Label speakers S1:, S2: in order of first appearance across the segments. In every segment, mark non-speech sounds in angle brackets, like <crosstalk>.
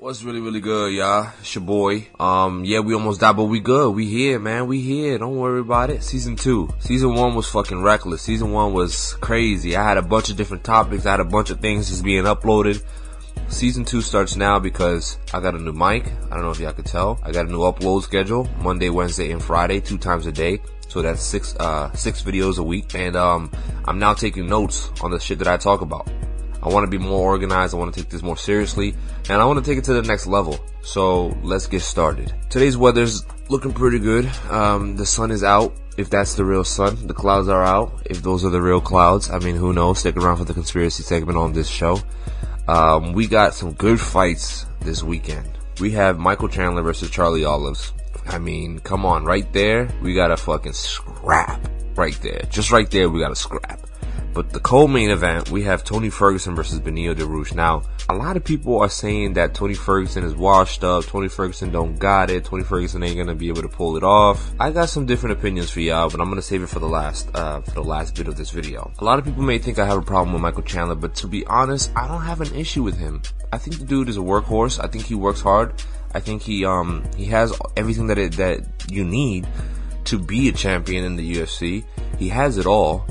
S1: What's really, really good, y'all? It's your boy. Um, yeah, we almost died, but we good. We here, man. We here. Don't worry about it. Season two. Season one was fucking reckless. Season one was crazy. I had a bunch of different topics. I had a bunch of things just being uploaded. Season two starts now because I got a new mic. I don't know if y'all could tell. I got a new upload schedule. Monday, Wednesday, and Friday, two times a day. So that's six, uh, six videos a week. And, um, I'm now taking notes on the shit that I talk about. I want to be more organized. I want to take this more seriously and I want to take it to the next level. So let's get started. Today's weather's looking pretty good. Um, the sun is out. If that's the real sun, the clouds are out. If those are the real clouds, I mean, who knows? Stick around for the conspiracy segment on this show. Um, we got some good fights this weekend. We have Michael Chandler versus Charlie Olives. I mean, come on, right there, we got a fucking scrap. Right there. Just right there, we got a scrap. But the co-main event, we have Tony Ferguson versus Beneil Dariush. Now, a lot of people are saying that Tony Ferguson is washed up. Tony Ferguson don't got it. Tony Ferguson ain't gonna be able to pull it off. I got some different opinions for y'all, but I'm gonna save it for the last, uh, for the last bit of this video. A lot of people may think I have a problem with Michael Chandler, but to be honest, I don't have an issue with him. I think the dude is a workhorse. I think he works hard. I think he, um, he has everything that it, that you need to be a champion in the UFC. He has it all,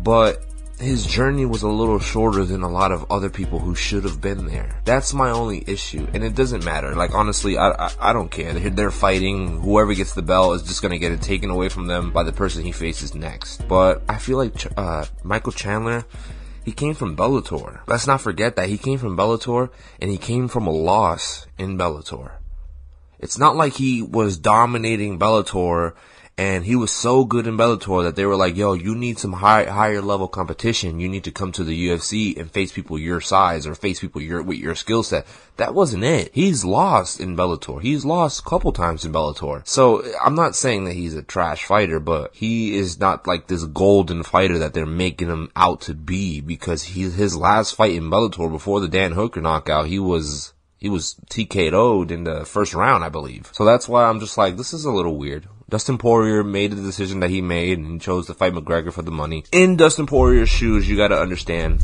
S1: but his journey was a little shorter than a lot of other people who should have been there. That's my only issue, and it doesn't matter. Like honestly, I I, I don't care. They're, they're, fighting. Whoever gets the belt is just gonna get it taken away from them by the person he faces next. But I feel like uh, Michael Chandler. He came from Bellator. Let's not forget that he came from Bellator and he came from a loss in Bellator. It's not like he was dominating Bellator and he was so good in Bellator that they were like, "Yo, you need some high, higher level competition. You need to come to the UFC and face people your size or face people your with your skill set." That wasn't it. He's lost in Bellator. He's lost a couple times in Bellator. So I'm not saying that he's a trash fighter, but he is not like this golden fighter that they're making him out to be because he his last fight in Bellator before the Dan Hooker knockout, he was he was TKO'd in the first round, I believe. So that's why I'm just like, this is a little weird. Dustin Poirier made the decision that he made and chose to fight McGregor for the money. In Dustin Poirier's shoes, you gotta understand,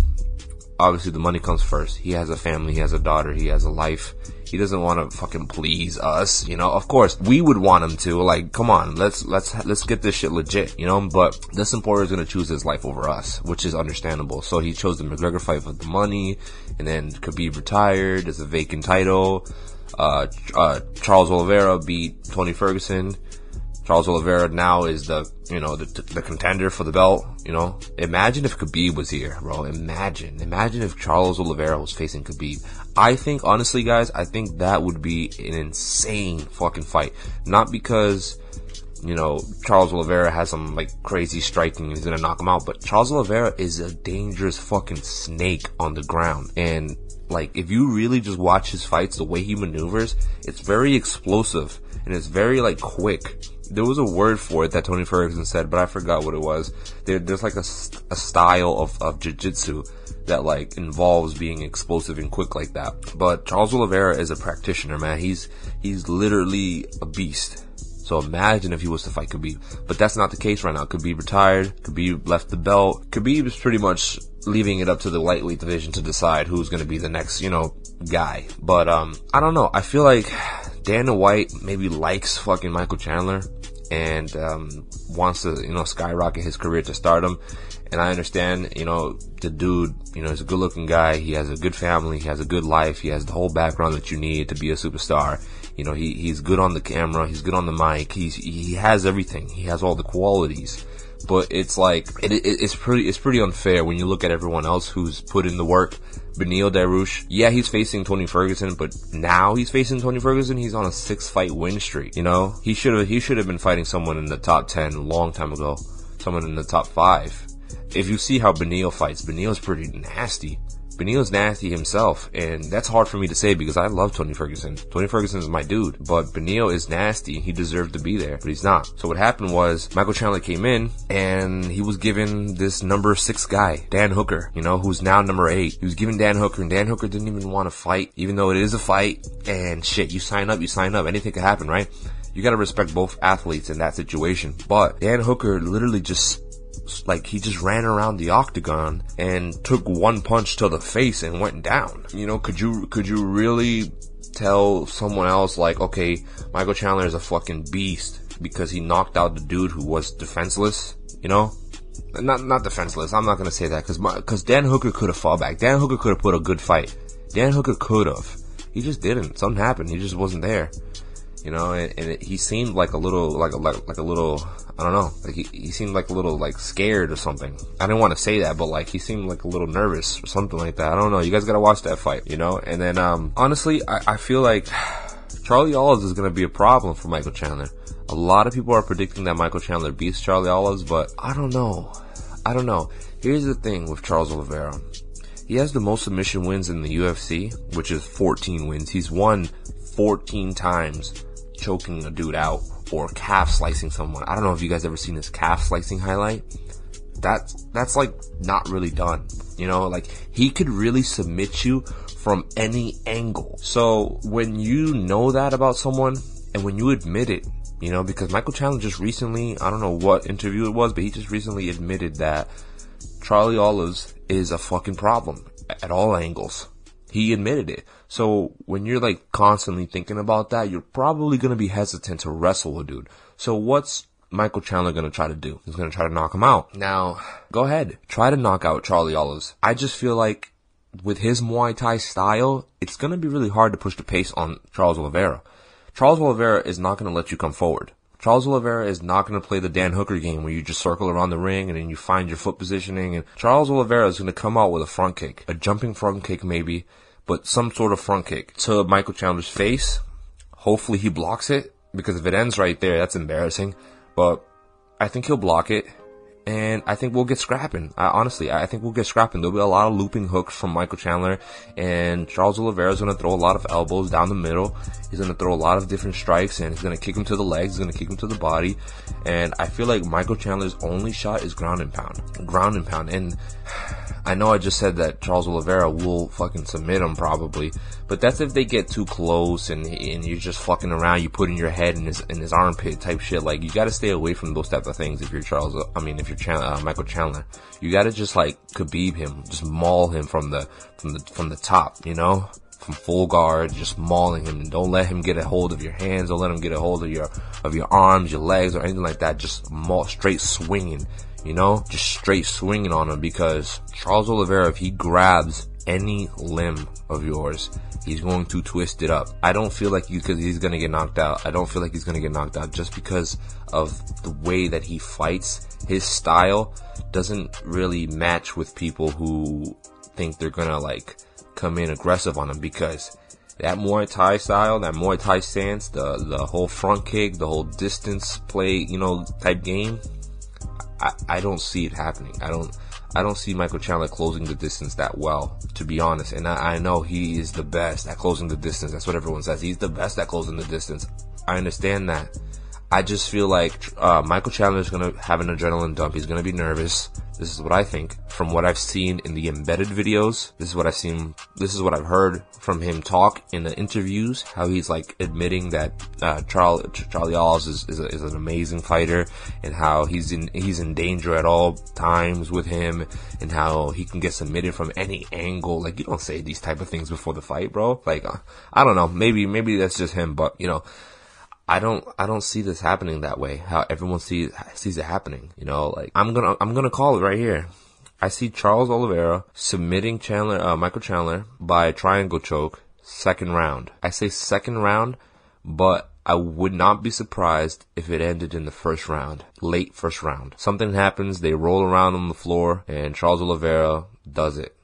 S1: obviously the money comes first. He has a family, he has a daughter, he has a life. He doesn't want to fucking please us, you know. Of course, we would want him to. Like, come on, let's let's let's get this shit legit, you know. But Dustin Poirier is gonna choose his life over us, which is understandable. So he chose the McGregor fight for the money, and then Khabib retired. There's a vacant title. Uh, uh, Charles Oliveira beat Tony Ferguson. Charles Oliveira now is the, you know, the, the contender for the belt, you know. Imagine if Khabib was here, bro. Imagine. Imagine if Charles Oliveira was facing Khabib. I think, honestly, guys, I think that would be an insane fucking fight. Not because, you know, Charles Oliveira has some, like, crazy striking and he's gonna knock him out, but Charles Oliveira is a dangerous fucking snake on the ground. And, like, if you really just watch his fights, the way he maneuvers, it's very explosive and it's very, like, quick there was a word for it that Tony Ferguson said, but I forgot what it was. There, there's like a, a style of, of jiu-jitsu that like involves being explosive and quick like that. But Charles Oliveira is a practitioner, man. He's, he's literally a beast. So imagine if he was to fight Khabib. But that's not the case right now. Khabib retired. Khabib left the belt. Khabib is pretty much leaving it up to the lightweight division to decide who's going to be the next, you know, guy. But, um, I don't know. I feel like Dana White maybe likes fucking Michael Chandler and um, wants to, you know, skyrocket his career to stardom. And I understand, you know, the dude, you know, is a good looking guy. He has a good family. He has a good life. He has the whole background that you need to be a superstar. You know, he, he's good on the camera. He's good on the mic. He's, he has everything. He has all the qualities but it's like it, it, it's pretty it's pretty unfair when you look at everyone else who's put in the work. Beneil Dariush, yeah, he's facing Tony Ferguson, but now he's facing Tony Ferguson. He's on a six fight win streak. You know, he should have he should have been fighting someone in the top ten a long time ago, someone in the top five. If you see how Beneil fights, Beneil's pretty nasty. Beneil's nasty himself, and that's hard for me to say because I love Tony Ferguson. Tony Ferguson is my dude, but Beneil is nasty. He deserved to be there, but he's not. So what happened was Michael Chandler came in and he was given this number six guy, Dan Hooker, you know, who's now number eight. He was given Dan Hooker, and Dan Hooker didn't even want to fight, even though it is a fight. And shit, you sign up, you sign up. Anything could happen, right? You gotta respect both athletes in that situation. But Dan Hooker literally just like he just ran around the octagon and took one punch to the face and went down. You know, could you could you really tell someone else like, okay, Michael Chandler is a fucking beast because he knocked out the dude who was defenseless, you know? Not, not defenseless. I'm not gonna say that because because Dan Hooker could have fought back. Dan Hooker could have put a good fight. Dan Hooker could have. He just didn't. Something happened. He just wasn't there. You know, and, and it, he seemed like a little, like a, like, like a little, I don't know, like he, he seemed like a little like scared or something. I didn't want to say that, but like he seemed like a little nervous or something like that. I don't know. You guys gotta watch that fight, you know? And then, um, honestly, I, I feel like <sighs> Charlie Olives is gonna be a problem for Michael Chandler. A lot of people are predicting that Michael Chandler beats Charlie Olives, but I don't know. I don't know. Here's the thing with Charles Oliveira. He has the most submission wins in the UFC, which is 14 wins. He's won 14 times choking a dude out or calf slicing someone. I don't know if you guys ever seen this calf slicing highlight. That's, that's like not really done. You know, like he could really submit you from any angle. So when you know that about someone and when you admit it, you know, because Michael Chandler just recently, I don't know what interview it was, but he just recently admitted that Charlie Olives is a fucking problem at all angles. He admitted it. So when you're like constantly thinking about that, you're probably going to be hesitant to wrestle a dude. So what's Michael Chandler going to try to do? He's going to try to knock him out. Now, go ahead. Try to knock out Charlie Olives. I just feel like with his Muay Thai style, it's going to be really hard to push the pace on Charles Oliveira. Charles Oliveira is not going to let you come forward. Charles Oliveira is not going to play the Dan Hooker game where you just circle around the ring and then you find your foot positioning. And Charles Oliveira is going to come out with a front kick, a jumping front kick maybe, but some sort of front kick to Michael Chandler's face. Hopefully he blocks it because if it ends right there, that's embarrassing. But I think he'll block it and I think we'll get scrapping. I, honestly, I think we'll get scrapping. There'll be a lot of looping hooks from Michael Chandler, and Charles Oliveira is going to throw a lot of elbows down the middle. He's to throw a lot of different strikes, and he's to kick him to the legs. He's to kick him to the body, and I feel like Michael Chandler's only shot is ground and pound, ground and pound, and. I know I just said that Charles Oliveira will fucking submit him probably, but that's if they get too close and and you're just fucking around. You put in your head in his in his armpit type shit. Like you got to stay away from those type of things if you're Charles. I mean, if you're uh, Michael Chandler, you got to just like Khabib him, just maul him from the from the from the top. You know, from full guard, just mauling him. And don't let him get a hold of your hands. Don't let him get a hold of your of your arms, your legs, or anything like that. Just maul, straight swinging you know, just straight swinging on him because Charles Oliveira, if he grabs any limb of yours, he's going to twist it up. I don't feel like you because he's going to get knocked out. I don't feel like he's going to get knocked out just because of the way that he fights. His style doesn't really match with people who think they're going to like come in aggressive on him because that Muay Thai style, that Muay Thai stance, the the whole front kick, the whole distance play, you know, type game, I, I don't see it happening. I don't I don't see Michael Chandler closing the distance that well, to be honest. And I, I know he is the best at closing the distance. That's what everyone says. He's the best at closing the distance. I understand that. I just feel like uh, Michael Chandler is going to have an adrenaline dump. He's going to be nervous. This is what I think from what I've seen in the embedded videos. This is what I've seen. This is what I've heard from him talk in the interviews. How he's like admitting that uh, Charlie Charlie Olives is, is, a, is, an amazing fighter, and how he's in he's in danger at all times with him, and how he can get submitted from any angle. Like you don't say these type of things before the fight, bro. Like uh, I don't know. Maybe maybe that's just him, but you know. I don't I don't see this happening that way. How everyone sees sees it happening. You know, like I'm gonna I'm gonna call it right here. I see Charles Oliveira submitting Chandler uh, Michael Chandler by triangle choke second round. I say second round, but I would not be surprised if it ended in the first round, late first round. Something happens, they roll around on the floor, and Charles Oliveira does it.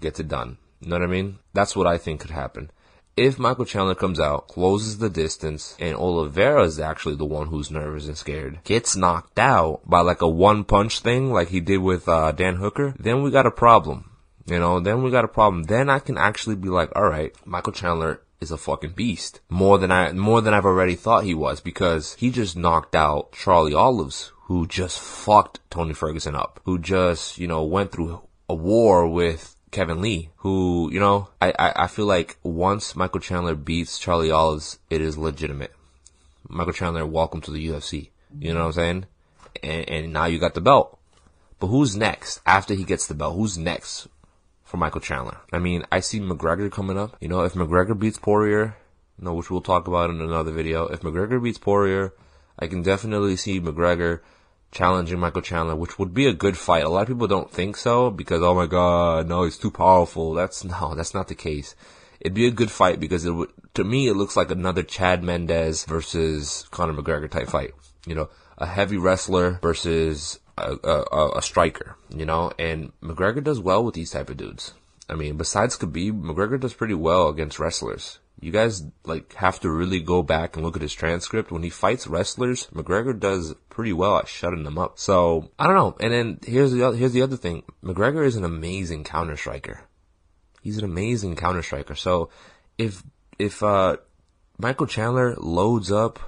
S1: Gets it done. You know what I mean? That's what I think could happen if Michael Chandler comes out, closes the distance, and Oliveira is actually the one who's nervous and scared, gets knocked out by like a one punch thing like he did with uh, Dan Hooker, then we got a problem. You know, then we got a problem. Then I can actually be like, all right, Michael Chandler is a fucking beast. More than I, more than I've already thought he was because he just knocked out Charlie Olives, who just fucked Tony Ferguson up, who just, you know, went through a war with Kevin Lee, who, you know, I, I, I, feel like once Michael Chandler beats Charlie Olives, it is legitimate. Michael Chandler, welcome to the UFC. You know what I'm saying? And, and now you got the belt. But who's next after he gets the belt? Who's next for Michael Chandler. I mean, I see McGregor coming up. You know, if McGregor beats Poirier, you know, which we'll talk about in another video, if McGregor beats Poirier, I can definitely see McGregor challenging Michael Chandler, which would be a good fight. A lot of people don't think so because, oh my god, no, he's too powerful. That's, <laughs> no, that's not the case. It'd be a good fight because it would, to me, it looks like another Chad Mendes versus Conor McGregor type fight. You know, a heavy wrestler versus a, a, a striker, you know, and McGregor does well with these type of dudes. I mean, besides Khabib, McGregor does pretty well against wrestlers. You guys like have to really go back and look at his transcript. When he fights wrestlers, McGregor does pretty well at shutting them up. So I don't know. And then here's the other, here's the other thing. McGregor is an amazing counter striker. He's an amazing counter striker. So if if uh, Michael Chandler loads up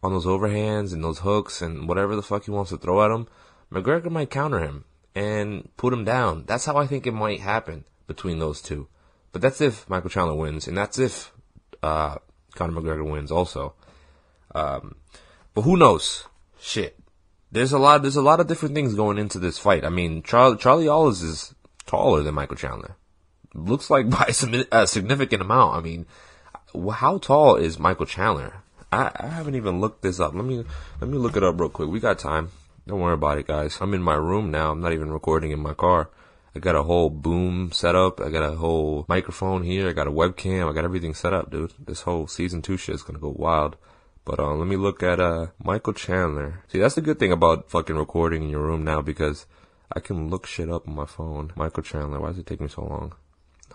S1: on those overhands and those hooks and whatever the fuck he wants to throw at him, McGregor might counter him and put him down. That's how I think it might happen between those two. But that's if Michael Chandler wins, and that's if uh, Conor McGregor wins also. Um, but who knows? Shit. There's a lot. There's a lot of different things going into this fight. I mean, Charlie Charlie Allis is taller than Michael Chandler. Looks like <laughs> by a significant amount. I mean, how tall is Michael Chandler? I, I haven't even looked this up. Let me let me look it up real quick. We got time. Don't worry about it, guys. I'm in my room now. I'm not even recording in my car. I got a whole boom set up. I got a whole microphone here. I got a webcam. I got everything set up, dude. This whole season two shit is gonna go wild. But uh, let me look at uh Michael Chandler. See, that's the good thing about fucking recording in your room now because I can look shit up on my phone. Michael Chandler. Why does it take me so long?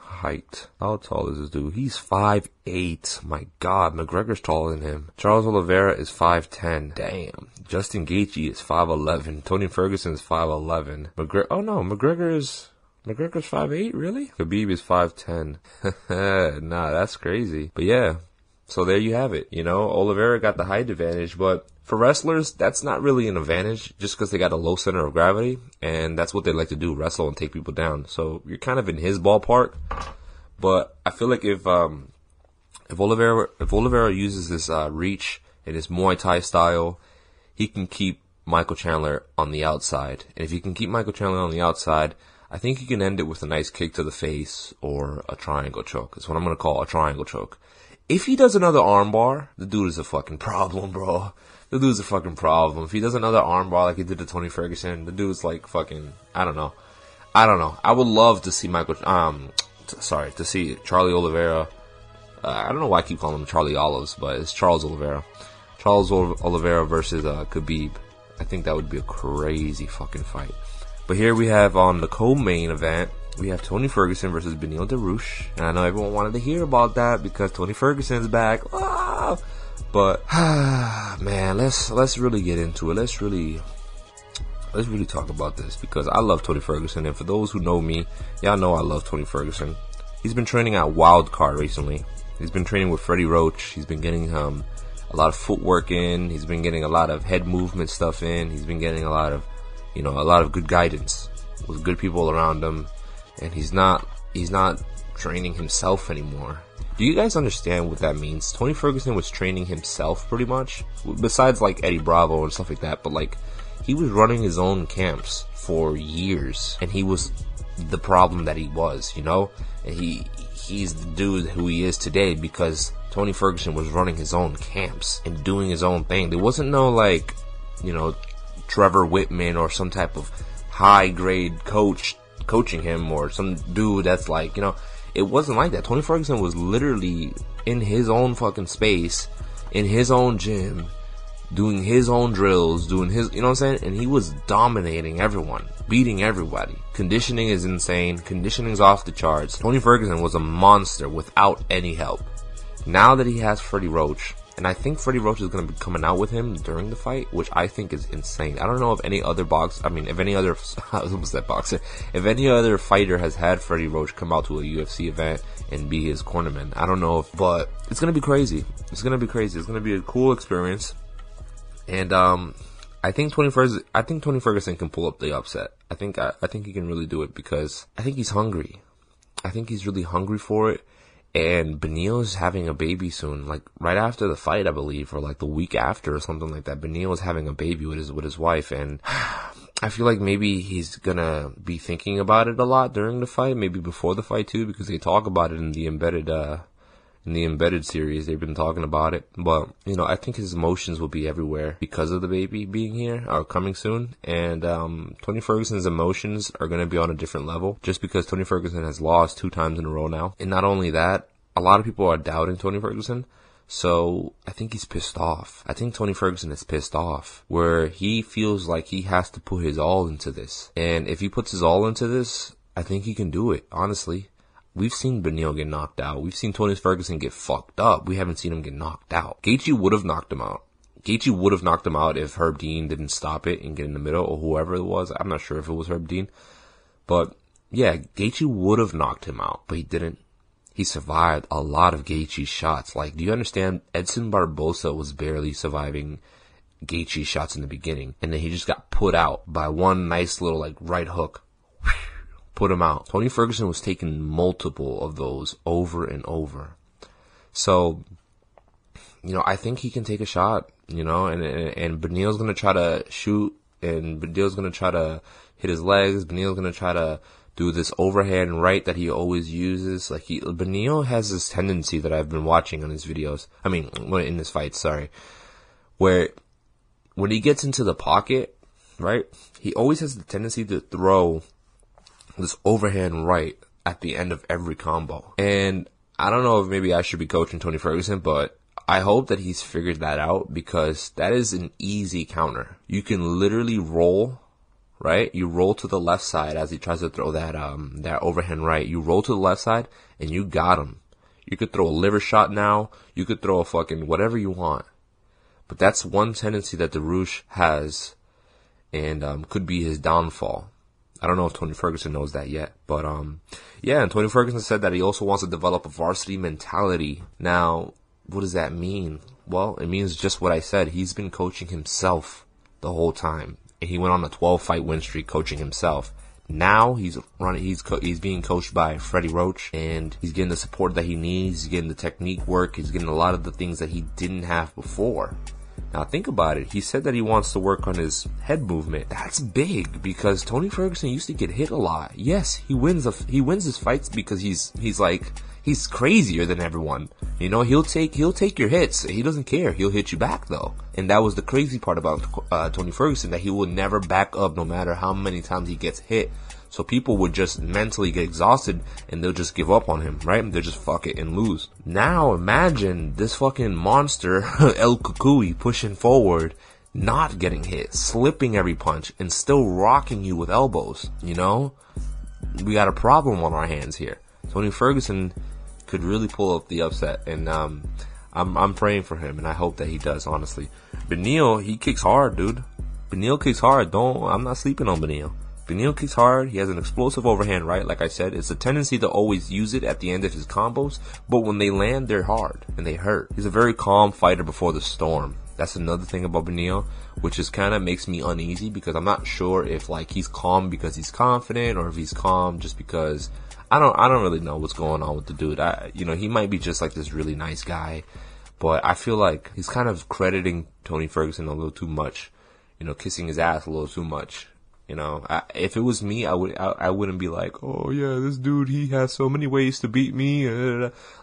S1: Height. How tall is this dude? He's five eight. My God, McGregor's taller than him. Charles Oliveira is five ten. Damn. Justin Gaethje is five eleven. Tony Ferguson is five eleven. McGregor. Oh no, McGregor is. McGregor's five eight. Really? Khabib is five ten. <laughs> nah, that's crazy. But yeah. So there you have it. You know, Oliveira got the height advantage, but for wrestlers, that's not really an advantage just because they got a low center of gravity, and that's what they like to do, wrestle and take people down. So you're kind of in his ballpark. But I feel like if um, if Oliveira if Oliveira uses this uh, reach and his Muay Thai style, he can keep Michael Chandler on the outside. And if he can keep Michael Chandler on the outside, I think he can end it with a nice kick to the face or a triangle choke. That's what I'm gonna call a triangle choke. If he does another armbar, the dude is a fucking problem, bro the dude's a fucking problem. If he does another armbar like he did to Tony Ferguson, the dude's like fucking. I don't know. I don't know. I would love to see Michael. Um, t- sorry, to see Charlie Oliveira. Uh, I don't know why I keep calling him Charlie Olives, but it's Charles Oliveira. Charles Oliveira versus uh, Khabib. I think that would be a crazy fucking fight. But here we have on the co-main event, we have Tony Ferguson versus Beneil Dariush. And I know everyone wanted to hear about that because Tony Ferguson's back. Ah! But <sighs> man, let's let's really get into it. Let's really let's really talk about this because I love Tony Ferguson, and for those who know me, y'all know I love Tony Ferguson. He's been training at Wildcard recently. He's been training with Freddie Roach. He's been getting um a lot of footwork in. He's been getting a lot of head movement stuff in. He's been getting a lot of you know a lot of good guidance with good people around him, and he's not he's not training himself anymore. Do you guys understand what that means? Tony Ferguson was training himself pretty much, besides like Eddie Bravo and stuff like that, but like he was running his own camps for years and he was the problem that he was, you know? And he he's the dude who he is today because Tony Ferguson was running his own camps and doing his own thing. There wasn't no like, you know, Trevor Wittman or some type of high grade coach coaching him or some dude that's like, you know, it wasn't like that. Tony Ferguson was literally in his own fucking space, in his own gym, doing his own drills, doing his, you know what I'm saying? And he was dominating everyone, beating everybody. Conditioning is insane. Conditioning's off the charts. Tony Ferguson was a monster without any help. Now that he has Freddie Roach, and I think Freddie Roach is going to be coming out with him during the fight, which I think is insane. I don't know if any other box, I mean, if any other, <laughs> was that boxer, if any other fighter has had Freddie Roach come out to a UFC event and be his cornerman. I don't know if, but it's going to be crazy. It's going to be crazy. It's going to be a cool experience. And, um, I think Tony Ferguson, I think Tony Ferguson can pull up the upset. I think, I, I think he can really do it because I think he's hungry. I think he's really hungry for it and Beneil is having a baby soon, like right after the fight, I believe, or like the week after or something like that. Beneil is having a baby with his with his wife, and <sighs> I feel like maybe he's gonna be thinking about it a lot during the fight, maybe before the fight too, because they talk about it in the embedded uh in the embedded series. They've been talking about it, but you know, I think his emotions will be everywhere because of the baby being here or coming soon. And um, Tony Ferguson's emotions are going to be on a different level just because Tony Ferguson has lost two times in a row now. And not only that, a lot of people are doubting Tony Ferguson. So I think he's pissed off. I think Tony Ferguson is pissed off where he feels like he has to put his all into this. And if he puts his all into this, I think he can do it, honestly. We've seen Beneil get knocked out. We've seen Tony Ferguson get fucked up. We haven't seen him get knocked out. Gaethje would have knocked him out. Gaethje would have knocked him out if Herb Dean didn't stop it and get in the middle or whoever it was. I'm not sure if it was Herb Dean. But yeah, Gaethje would have knocked him out, but he didn't he survived a lot of Gaethje's shots. Like, do you understand? Edson Barbosa was barely surviving Gaethje's shots in the beginning, and then he just got put out by one nice little like right hook. Put him out. Tony Ferguson was taking multiple of those over and over. So, you know, I think he can take a shot. You know, and and, and Beneil's gonna try to shoot, and Beneil's gonna try to hit his legs. Beneil's gonna try to do this overhand right that he always uses. Like he, Beneil has this tendency that I've been watching on his videos. I mean, in his fights, sorry, where when he gets into the pocket, right, he always has the tendency to throw this overhand right at the end of every combo. And I don't know if maybe I should be coaching Tony Ferguson, but I hope that he's figured that out because that is an easy counter. You can literally roll right? You roll to the left side as he tries to throw that um that overhand right. You roll to the left side and you got him. You could throw a liver shot now. You could throw a fucking whatever you want. But that's one tendency that Dariush has, and um, could be his downfall. I don't know if Tony Ferguson knows that yet, but um, yeah. And Tony Ferguson said that he also wants to develop a varsity mentality. Now, what does that mean? Well, it means just what I said. He's been coaching himself the whole time and he went on a 12 fight win streak coaching himself. Now he's running. He's co- he's being coached by Freddie Roach, and he's getting the support that he needs. He's getting the technique work. He's getting a lot of the things that he didn't have before. Now think about it. He said that he wants to work on his head movement. That's big because Tony Ferguson used to get hit a lot. Yes, he wins. A, he wins his fights because he's he's like he's crazier than everyone. You know, he'll take he'll take your hits. He doesn't care. He'll hit you back though. And that was the crazy part about uh, Tony Ferguson that he will never back up no matter how many times he gets hit. So people would just mentally get exhausted and they'll just give up on him, right? They'll just fuck it and lose. Now imagine this fucking monster, <laughs> El Cucuy, pushing forward, not getting hit, slipping every punch, and still rocking you with elbows, you know? We got a problem on our hands here. Tony Ferguson could really pull up the upset, and um, I'm I'm praying for him, and I hope that he does. Honestly, Beneil he kicks hard, dude. Beneil kicks hard. Don't I'm not sleeping on Beneil. Beneil kicks hard. He has an explosive overhand right. Like I said, it's a tendency to always use it at the end of his combos, but when they land, they're hard and they hurt. He's a very calm fighter before the storm. That's another thing about Beneil, which is kind of makes me uneasy because I'm not sure if like he's calm because he's confident or if he's calm just because I don't I don't really know what's going on with the dude. I you know he might be just like this really nice guy, but I feel like he's kind of crediting Tony Ferguson a little too much. You know, kissing his ass a little too much. You know, I, if it was me, I would I, I, wouldn't be like, oh yeah, this dude he has so many ways to beat me.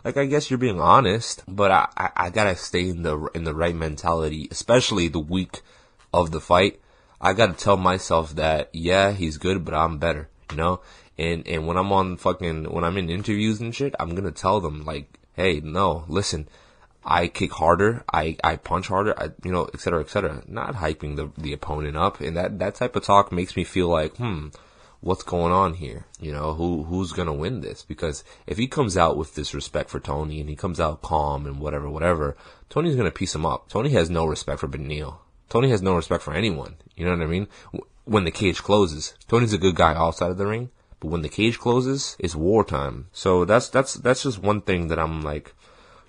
S1: Like I guess you're being honest, but I, I, I gotta stay in the in the right mentality, especially the week of the fight. I gotta tell myself that yeah, he's good, but I'm better. You know, and, and when I'm on fucking, when I'm in interviews and shit, I'm gonna tell them like, hey, no, listen, I kick harder, I, I punch harder, I, you know, et cetera, et cetera. Not hyping the, the opponent up. And that, that type of talk makes me feel like, hmm, what's going on here? You know, who, who's gonna win this? Because if he comes out with this respect for Tony and he comes out calm and whatever, whatever, Tony's gonna piece him up. Tony has no respect for Beneil. Tony has no respect for anyone. You know what I mean? When the cage closes, Tony's a good guy outside of the ring. But when the cage closes, it's wartime. So that's that's that's just one thing that I'm like,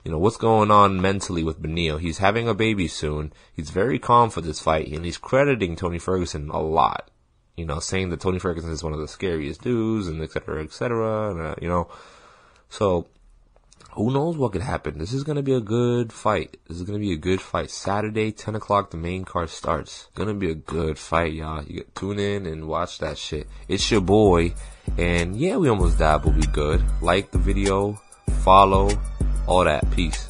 S1: you know, what's going on mentally with Beneil? He's having a baby soon. He's very calm for this fight, and he's crediting Tony Ferguson a lot. You know, saying that Tony Ferguson is one of the scariest dudes, and et cetera, et cetera. And, uh, you know, so who knows what could happen? This is gonna be a good fight. This is gonna be a good fight. Saturday, 10 o'clock, the main card starts. Gonna be a good fight, y'all. You tune in and watch that shit. It's your boy. And yeah, we almost died, but we good. Like the video, follow, all that. Peace.